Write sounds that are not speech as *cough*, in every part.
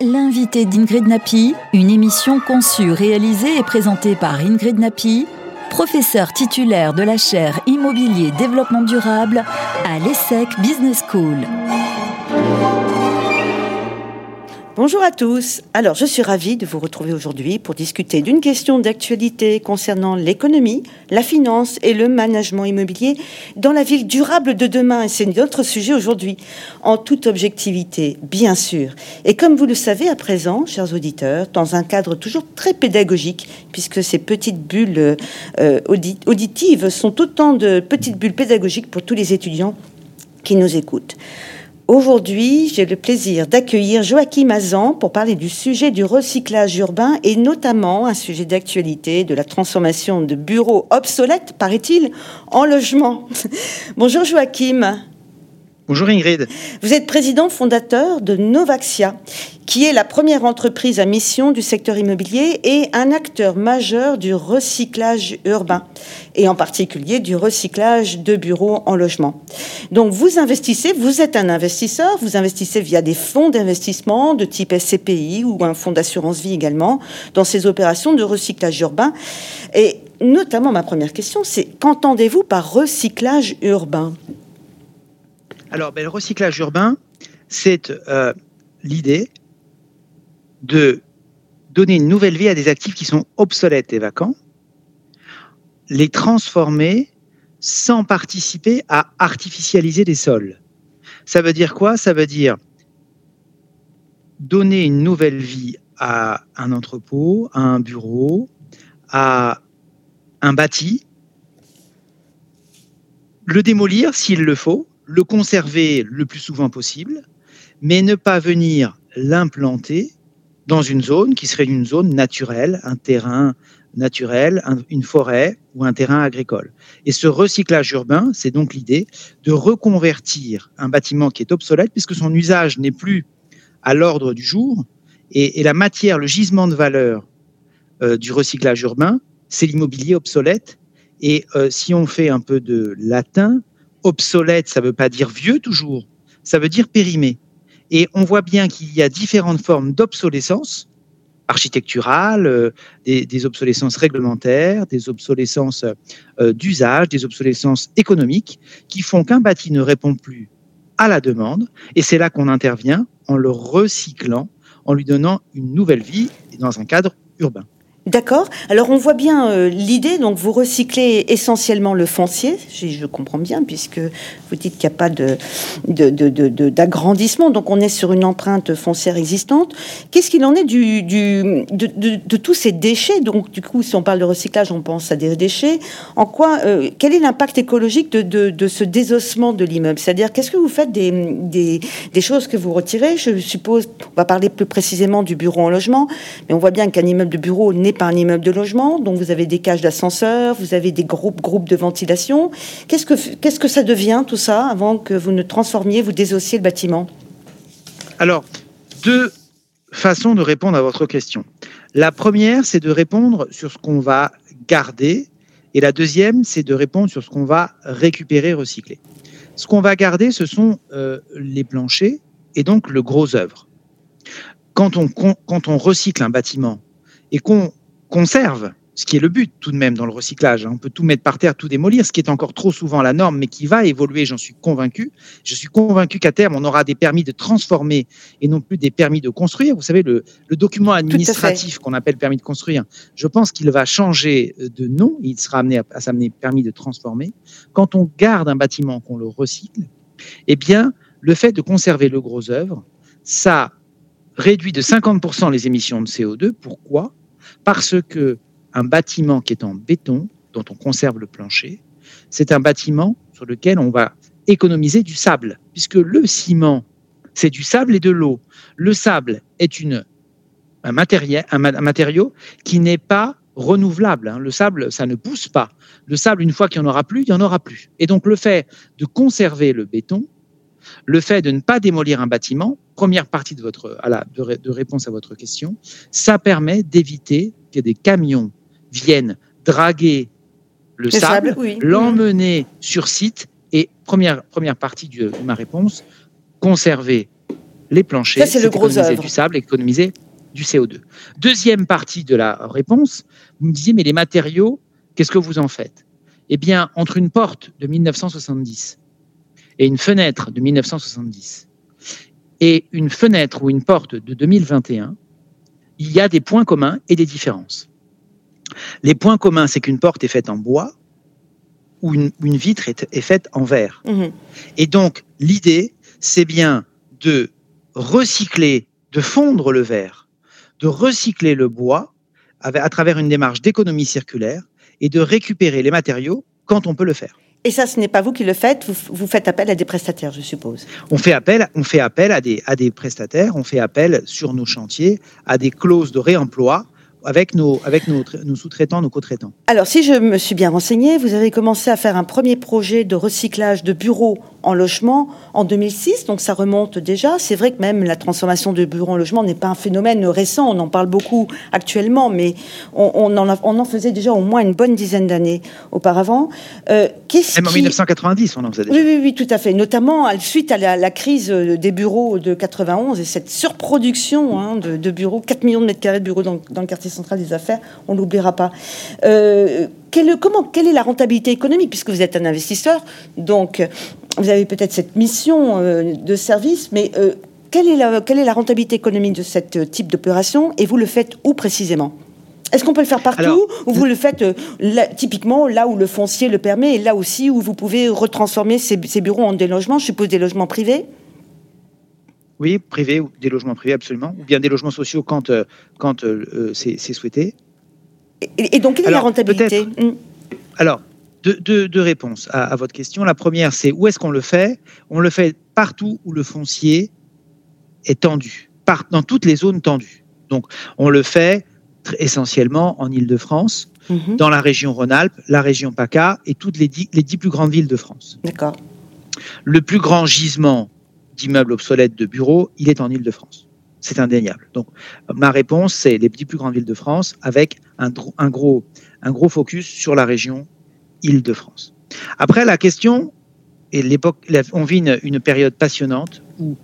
L'invité d'Ingrid Napi, une émission conçue, réalisée et présentée par Ingrid Napi, professeure titulaire de la chaire Immobilier Développement Durable à l'ESSEC Business School. Bonjour à tous. Alors, je suis ravie de vous retrouver aujourd'hui pour discuter d'une question d'actualité concernant l'économie, la finance et le management immobilier dans la ville durable de demain. Et c'est notre sujet aujourd'hui, en toute objectivité, bien sûr. Et comme vous le savez à présent, chers auditeurs, dans un cadre toujours très pédagogique, puisque ces petites bulles euh, auditives sont autant de petites bulles pédagogiques pour tous les étudiants qui nous écoutent. Aujourd'hui, j'ai le plaisir d'accueillir Joachim Azan pour parler du sujet du recyclage urbain et notamment un sujet d'actualité de la transformation de bureaux obsolètes, paraît-il, en logements. *laughs* Bonjour Joachim. Bonjour Ingrid. Vous êtes président fondateur de Novaxia, qui est la première entreprise à mission du secteur immobilier et un acteur majeur du recyclage urbain, et en particulier du recyclage de bureaux en logement. Donc vous investissez, vous êtes un investisseur, vous investissez via des fonds d'investissement de type SCPI ou un fonds d'assurance vie également dans ces opérations de recyclage urbain. Et notamment ma première question, c'est qu'entendez-vous par recyclage urbain? Alors, ben, le recyclage urbain, c'est euh, l'idée de donner une nouvelle vie à des actifs qui sont obsolètes et vacants, les transformer sans participer à artificialiser les sols. Ça veut dire quoi? Ça veut dire donner une nouvelle vie à un entrepôt, à un bureau, à un bâti, le démolir s'il le faut, le conserver le plus souvent possible, mais ne pas venir l'implanter dans une zone qui serait une zone naturelle, un terrain naturel, une forêt ou un terrain agricole. Et ce recyclage urbain, c'est donc l'idée de reconvertir un bâtiment qui est obsolète puisque son usage n'est plus à l'ordre du jour et, la matière, le gisement de valeur euh, du recyclage urbain, c'est l'immobilier obsolète. Et euh, si on fait un peu de latin, obsolète, ça ne veut pas dire vieux toujours, ça veut dire périmé. Et on voit bien qu'il y a différentes formes d'obsolescence architecturale, euh, des, obsolescences réglementaires, des obsolescences euh, d'usage, des obsolescences économiques, qui font qu'un bâti ne répond plus à la demande. Et c'est là qu'on intervient en le recyclant, en lui donnant une nouvelle vie dans un cadre urbain. D'accord. Alors on voit bien euh, l'idée. Donc vous recyclez essentiellement le foncier, je, je comprends bien, puisque vous dites qu'il n'y a pas d'agrandissement. Donc on est sur une empreinte foncière existante. Qu'est-ce qu'il en est de, tous ces déchets? Donc du coup, si on parle de recyclage, on pense à des déchets. En quoi euh, Quel est l'impact écologique de, ce désossement de l'immeuble? C'est-à-dire qu'est-ce que vous faites des, des, des choses que vous retirez? Je suppose. On va parler plus précisément du bureau en logement, mais on voit bien qu'un immeuble de bureau n'est pas un immeuble de logement, donc vous avez des cages d'ascenseur, vous avez des groupes, groupes de ventilation. Qu'est-ce que, qu'est-ce que ça devient tout ça avant que vous ne transformiez, vous désossiez le bâtiment? Alors, deux façons de répondre à votre question. La première, c'est de répondre sur ce qu'on va garder, et la deuxième, c'est de répondre sur ce qu'on va récupérer, recycler. Ce qu'on va garder, ce sont euh, les planchers et donc le gros œuvre. Quand on, quand on recycle un bâtiment et qu'on conserve, ce qui est le but tout de même dans le recyclage. Hein. On peut tout mettre par terre, tout démolir, ce qui est encore trop souvent la norme, mais qui va évoluer, j'en suis convaincu. Je suis convaincu qu'à terme, on aura des permis de transformer et non plus des permis de construire. Vous savez, le, document administratif qu'on appelle permis de construire, je pense qu'il va changer de nom, il sera amené à, à s'amener permis de transformer. Quand on garde un bâtiment, qu'on le recycle, eh bien, le fait de conserver le gros œuvre, ça réduit de 50% les émissions de CO2. Pourquoi? Parce que un bâtiment qui est en béton, dont on conserve le plancher, c'est un bâtiment sur lequel on va économiser du sable, puisque le ciment, c'est du sable et de l'eau. Le sable est un, matériau qui n'est pas renouvelable. Hein. Le sable, ça ne pousse pas. Le sable, une fois qu'il n'y en aura plus, il n'y en aura plus. Et donc le fait de conserver le béton, le fait de ne pas démolir un bâtiment, première partie de, votre, à la, de, réponse à votre question, ça permet d'éviter que des camions viennent draguer le, sable, l'emmener sur site et première, première partie de ma réponse, conserver les planchers, c'est le gros économiser du sable, économiser du CO2. Deuxième partie de la réponse, vous me disiez, mais les matériaux, qu'est-ce que vous en faites? Eh bien, entre une porte de 1970 et une fenêtre de 1970 et une fenêtre ou une porte de 2021, il y a des points communs et des différences. Les points communs, c'est qu'une porte est faite en bois ou une, une vitre est, est faite en verre. Mhm. Et donc, l'idée, c'est bien de recycler, de fondre le verre, de recycler le bois à travers une démarche d'économie circulaire et de récupérer les matériaux quand on peut le faire. Et ça, ce n'est pas vous qui le faites, vous, vous faites appel à des prestataires, je suppose. On fait appel, on fait appel à, des, à des prestataires, on fait appel sur nos chantiers à des clauses de réemploi avec nos, avec nos, tra- nos sous-traitants, nos co-traitants. Alors, si je me suis bien renseignée, vous avez commencé à faire un premier projet de recyclage de bureaux en logement en 2006, donc ça remonte déjà. C'est vrai que même la transformation de bureaux en logement n'est pas un phénomène récent, on en parle beaucoup actuellement, mais on, on en, a- on en faisait déjà au moins une bonne dizaine d'années auparavant. Euh, qu'est-ce Même en qui- 1990, on en faisait déjà. Oui, oui, oui, tout à fait. Notamment suite à la, la crise des bureaux de 91 et cette surproduction hein, de, de bureaux, 4 millions de mètres carrés de bureaux dans, dans le quartier central des affaires, on l'oubliera pas. Euh, quelle, comment, quelle est la rentabilité économique Puisque vous êtes un investisseur, donc euh, vous avez peut-être cette mission euh, de service, mais euh, quelle, est la, quelle est la rentabilité économique de ce type d'opération et vous le faites où précisément? Est-ce qu'on peut le faire partout Alors, ou vous le faites euh, là- typiquement là où le foncier le permet et là aussi où vous pouvez retransformer ces, ces bureaux en des logements, je suppose des logements privés? Oui, privés ou des logements privés, absolument. Ou bien des logements sociaux quand, euh, quand euh, euh, c'est souhaité. Et, et donc quelle est la rentabilité Hmm. Alors, deux, deux- deux réponses à, à votre question. La première, c'est où est-ce qu'on le fait? On le fait partout où le foncier est tendu, par, dans toutes les zones tendues. Donc, on le fait essentiellement en Île-de-France, Mhm. dans la région Rhône-Alpes, la région PACA et toutes les dix, les dix plus grandes villes de France. D'accord. Le plus grand gisement d'immeubles obsolètes de bureaux, il est en Île-de-France. C'est indéniable. Donc, ma réponse, c'est les plus grandes villes de France avec un, gros, un gros focus sur la région Île-de-France. Après, la question, et l'époque, on vit une, une période passionnante où,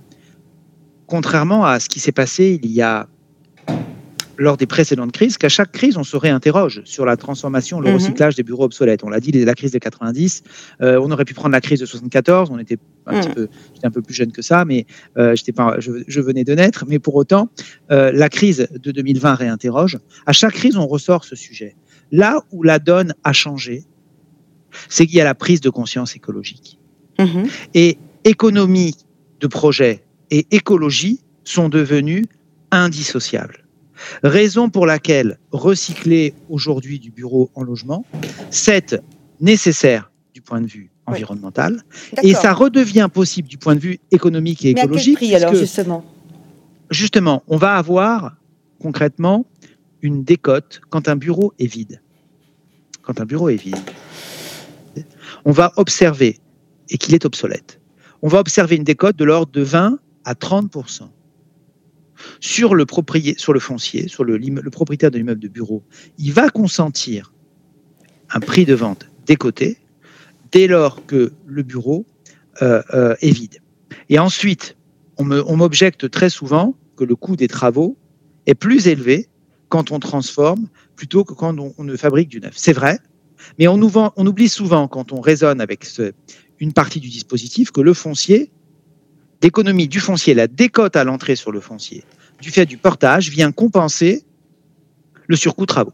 contrairement à ce qui s'est passé il y a lors des précédentes crises, qu'à chaque crise, on se réinterroge sur la transformation, le Mhm. recyclage des bureaux obsolètes. On l'a dit, la crise des 90, euh, on aurait pu prendre la crise de 74, on était un Mhm. petit peu, j'étais un peu plus jeune que ça, mais euh, j'étais pas, je, je venais de naître, mais pour autant, euh, la crise de 2020 réinterroge. À chaque crise, on ressort ce sujet. Là où la donne a changé, c'est qu'il y a la prise de conscience écologique. Mhm. Et économie de projet et écologie sont devenus indissociables. Raison pour laquelle recycler aujourd'hui du bureau en logement, c'est nécessaire du point de vue Oui. environnemental et ça redevient possible du point de vue économique et Mais à quel écologique. prix alors justement? Justement, on va avoir concrètement une décote quand un bureau est vide. Quand un bureau est vide, on va observer, et qu'il est obsolète, on va observer une décote de l'ordre de 20 à 30 sur le, foncier, sur le, propriétaire de l'immeuble de bureau. Il va consentir un prix de vente décoté dès lors que le bureau euh, euh, est vide. Et ensuite, on m'objecte très souvent que le coût des travaux est plus élevé quand on transforme plutôt que quand on, fabrique du neuf. C'est vrai, mais on, oublie souvent quand on raisonne avec une partie du dispositif que le foncier, d'économie du foncier, la décote à l'entrée sur le foncier, du fait du portage, vient compenser le surcoût travaux.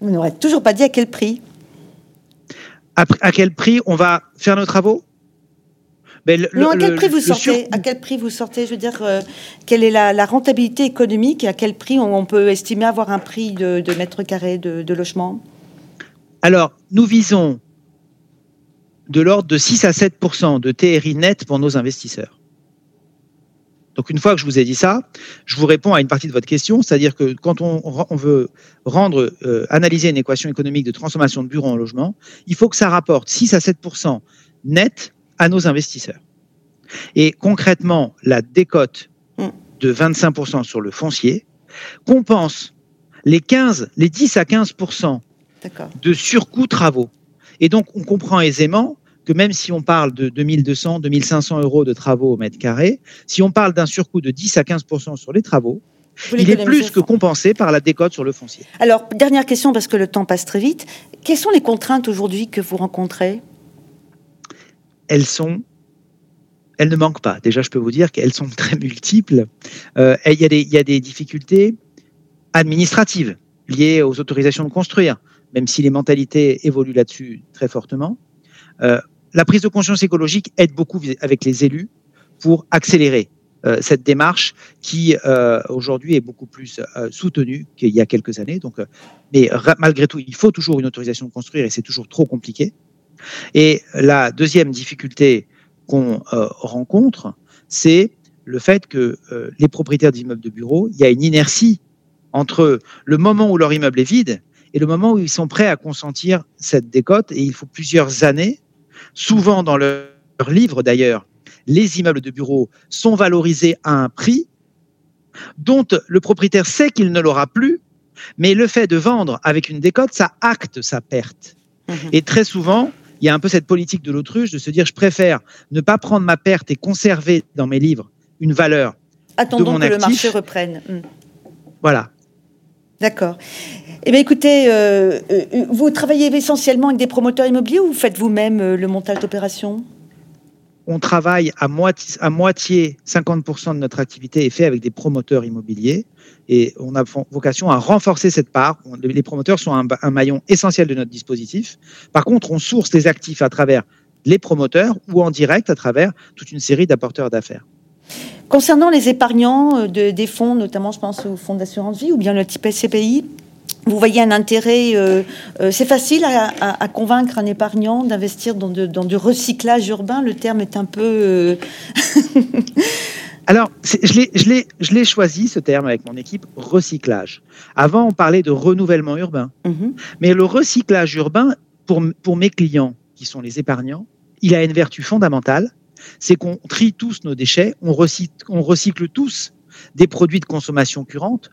Vous n'aurez toujours pas dit à quel prix. À, quel prix on va faire nos travaux? Ben, le- non, à le- quel prix vous sortez? surcoût- À quel prix vous sortez? Je veux dire, euh, quelle est la, la rentabilité économique? Et à quel prix on, on peut estimer avoir un prix de, de mètre carré de, de logement? Alors, nous visons de l'ordre de 6 à 7% de TRI net pour nos investisseurs. Donc, une fois que je vous ai dit ça, je vous réponds à une partie de votre question, c'est-à-dire que quand on, on veut rendre, euh, analyser une équation économique de transformation de bureaux en logement, il faut que ça rapporte 6 à 7% net à nos investisseurs. Et concrètement, la décote de 25% sur le foncier compense les 15, les 10 à 15 D'accord. de surcoût travaux. Et donc, on comprend aisément que même si on parle de 2200, 2500 euros de travaux au mètre carré, si on parle d'un surcoût de 10 à 15 sur les travaux, il est plus que compensé par la décote sur le foncier. Alors, dernière question, parce que le temps passe très vite. Quelles sont les contraintes aujourd'hui que vous rencontrez? Elles sont elles ne manquent pas. Déjà, je peux vous dire qu'elles sont très multiples. Euh, il, y a des, il y a des difficultés administratives liées aux autorisations de construire, même si les mentalités évoluent là-dessus très fortement. Euh, la prise de conscience écologique aide beaucoup avec les élus pour accélérer euh, cette démarche qui euh, aujourd'hui est beaucoup plus soutenue qu'il y a quelques années. Donc, mais malgré tout, il faut toujours une autorisation de construire et c'est toujours trop compliqué. Et la deuxième difficulté qu'on rencontre, c'est le fait que les propriétaires d'immeubles de bureaux, il y a une inertie entre le moment où leur immeuble est vide et le moment où ils sont prêts à consentir cette décote. Et il faut plusieurs années, souvent dans leur livre d'ailleurs, les immeubles de bureaux sont valorisés à un prix dont le propriétaire sait qu'il ne l'aura plus, mais le fait de vendre avec une décote, ça acte sa perte. Mhm. Et très souvent, il y a un peu cette politique de l'autruche de se dire je préfère ne pas prendre ma perte et conserver dans mes livres une valeur. Attendons que le marché reprenne. Hmm. Voilà. D'accord. Eh bien, écoutez, euh, euh, vous travaillez essentiellement avec des promoteurs immobiliers ou faites vous-même euh, le montage d'opérations? On travaille à moitié, à moitié 50% de notre activité est fait avec des promoteurs immobiliers et on a vocation à renforcer cette part. Les promoteurs sont un, maillon essentiel de notre dispositif. Par contre, on source les actifs à travers les promoteurs ou en direct à travers toute une série d'apporteurs d'affaires. Concernant les épargnants euh, des fonds, notamment je pense aux fonds d'assurance vie ou bien le type SCPI, vous voyez un intérêt, euh, euh, c'est facile à, convaincre un épargnant d'investir dans, du recyclage urbain. Le terme est un peu. Euh, *laughs* Alors, je l'ai choisi, ce terme, avec mon équipe, recyclage. Avant, on parlait de renouvellement urbain. Mhm. Mais le recyclage urbain, pour, pour mes clients, qui sont les épargnants, il a une vertu fondamentale, c'est qu'on trie tous nos déchets, on recycle, tous des produits de consommation courante.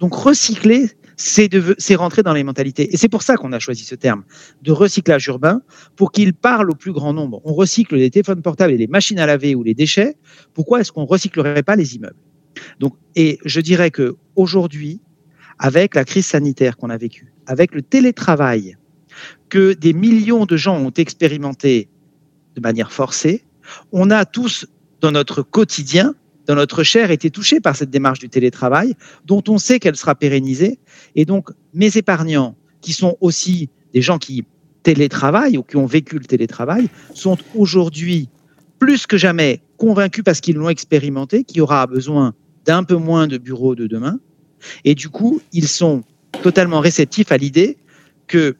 Donc, recycler, c'est rentrer dans les mentalités. Et c'est pour ça qu'on a choisi ce terme de recyclage urbain, pour qu'il parle au plus grand nombre. On recycle les téléphones portables et les machines à laver ou les déchets. Pourquoi est-ce qu'on recyclerait pas les immeubles? Donc, et je dirais que aujourd'hui, avec la crise sanitaire qu'on a vécue, avec le télétravail que des millions de gens ont expérimenté de manière forcée, on a tous dans notre quotidien dans notre chair été touchée par cette démarche du télétravail, dont on sait qu'elle sera pérennisée. Et donc, mes épargnants, qui sont aussi des gens qui télétravaillent ou qui ont vécu le télétravail, sont aujourd'hui plus que jamais convaincus parce qu'ils l'ont expérimenté, qu'il y aura besoin d'un peu moins de bureaux de demain. Et du coup, ils sont totalement réceptifs à l'idée que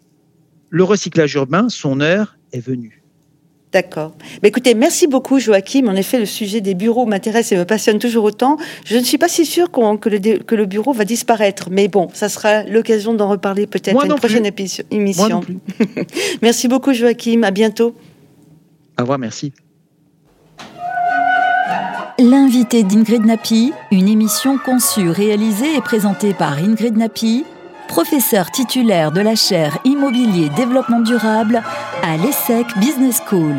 le recyclage urbain, son heure est venue. D'accord. Mais écoutez, merci beaucoup Joachim. En effet, le sujet des bureaux m'intéresse et me passionne toujours autant. Je ne suis pas si sûre que, le, que, le, bureau va disparaître. Mais bon, ça sera l'occasion d'en reparler peut-être à une prochaine émission. *laughs* merci beaucoup Joachim. À bientôt. Au revoir, merci. L'invité d'Ingrid Napi, une émission conçue, réalisée et présentée par Ingrid Napi professeur titulaire de la chaire Immobilier Développement Durable à l'ESSEC Business School.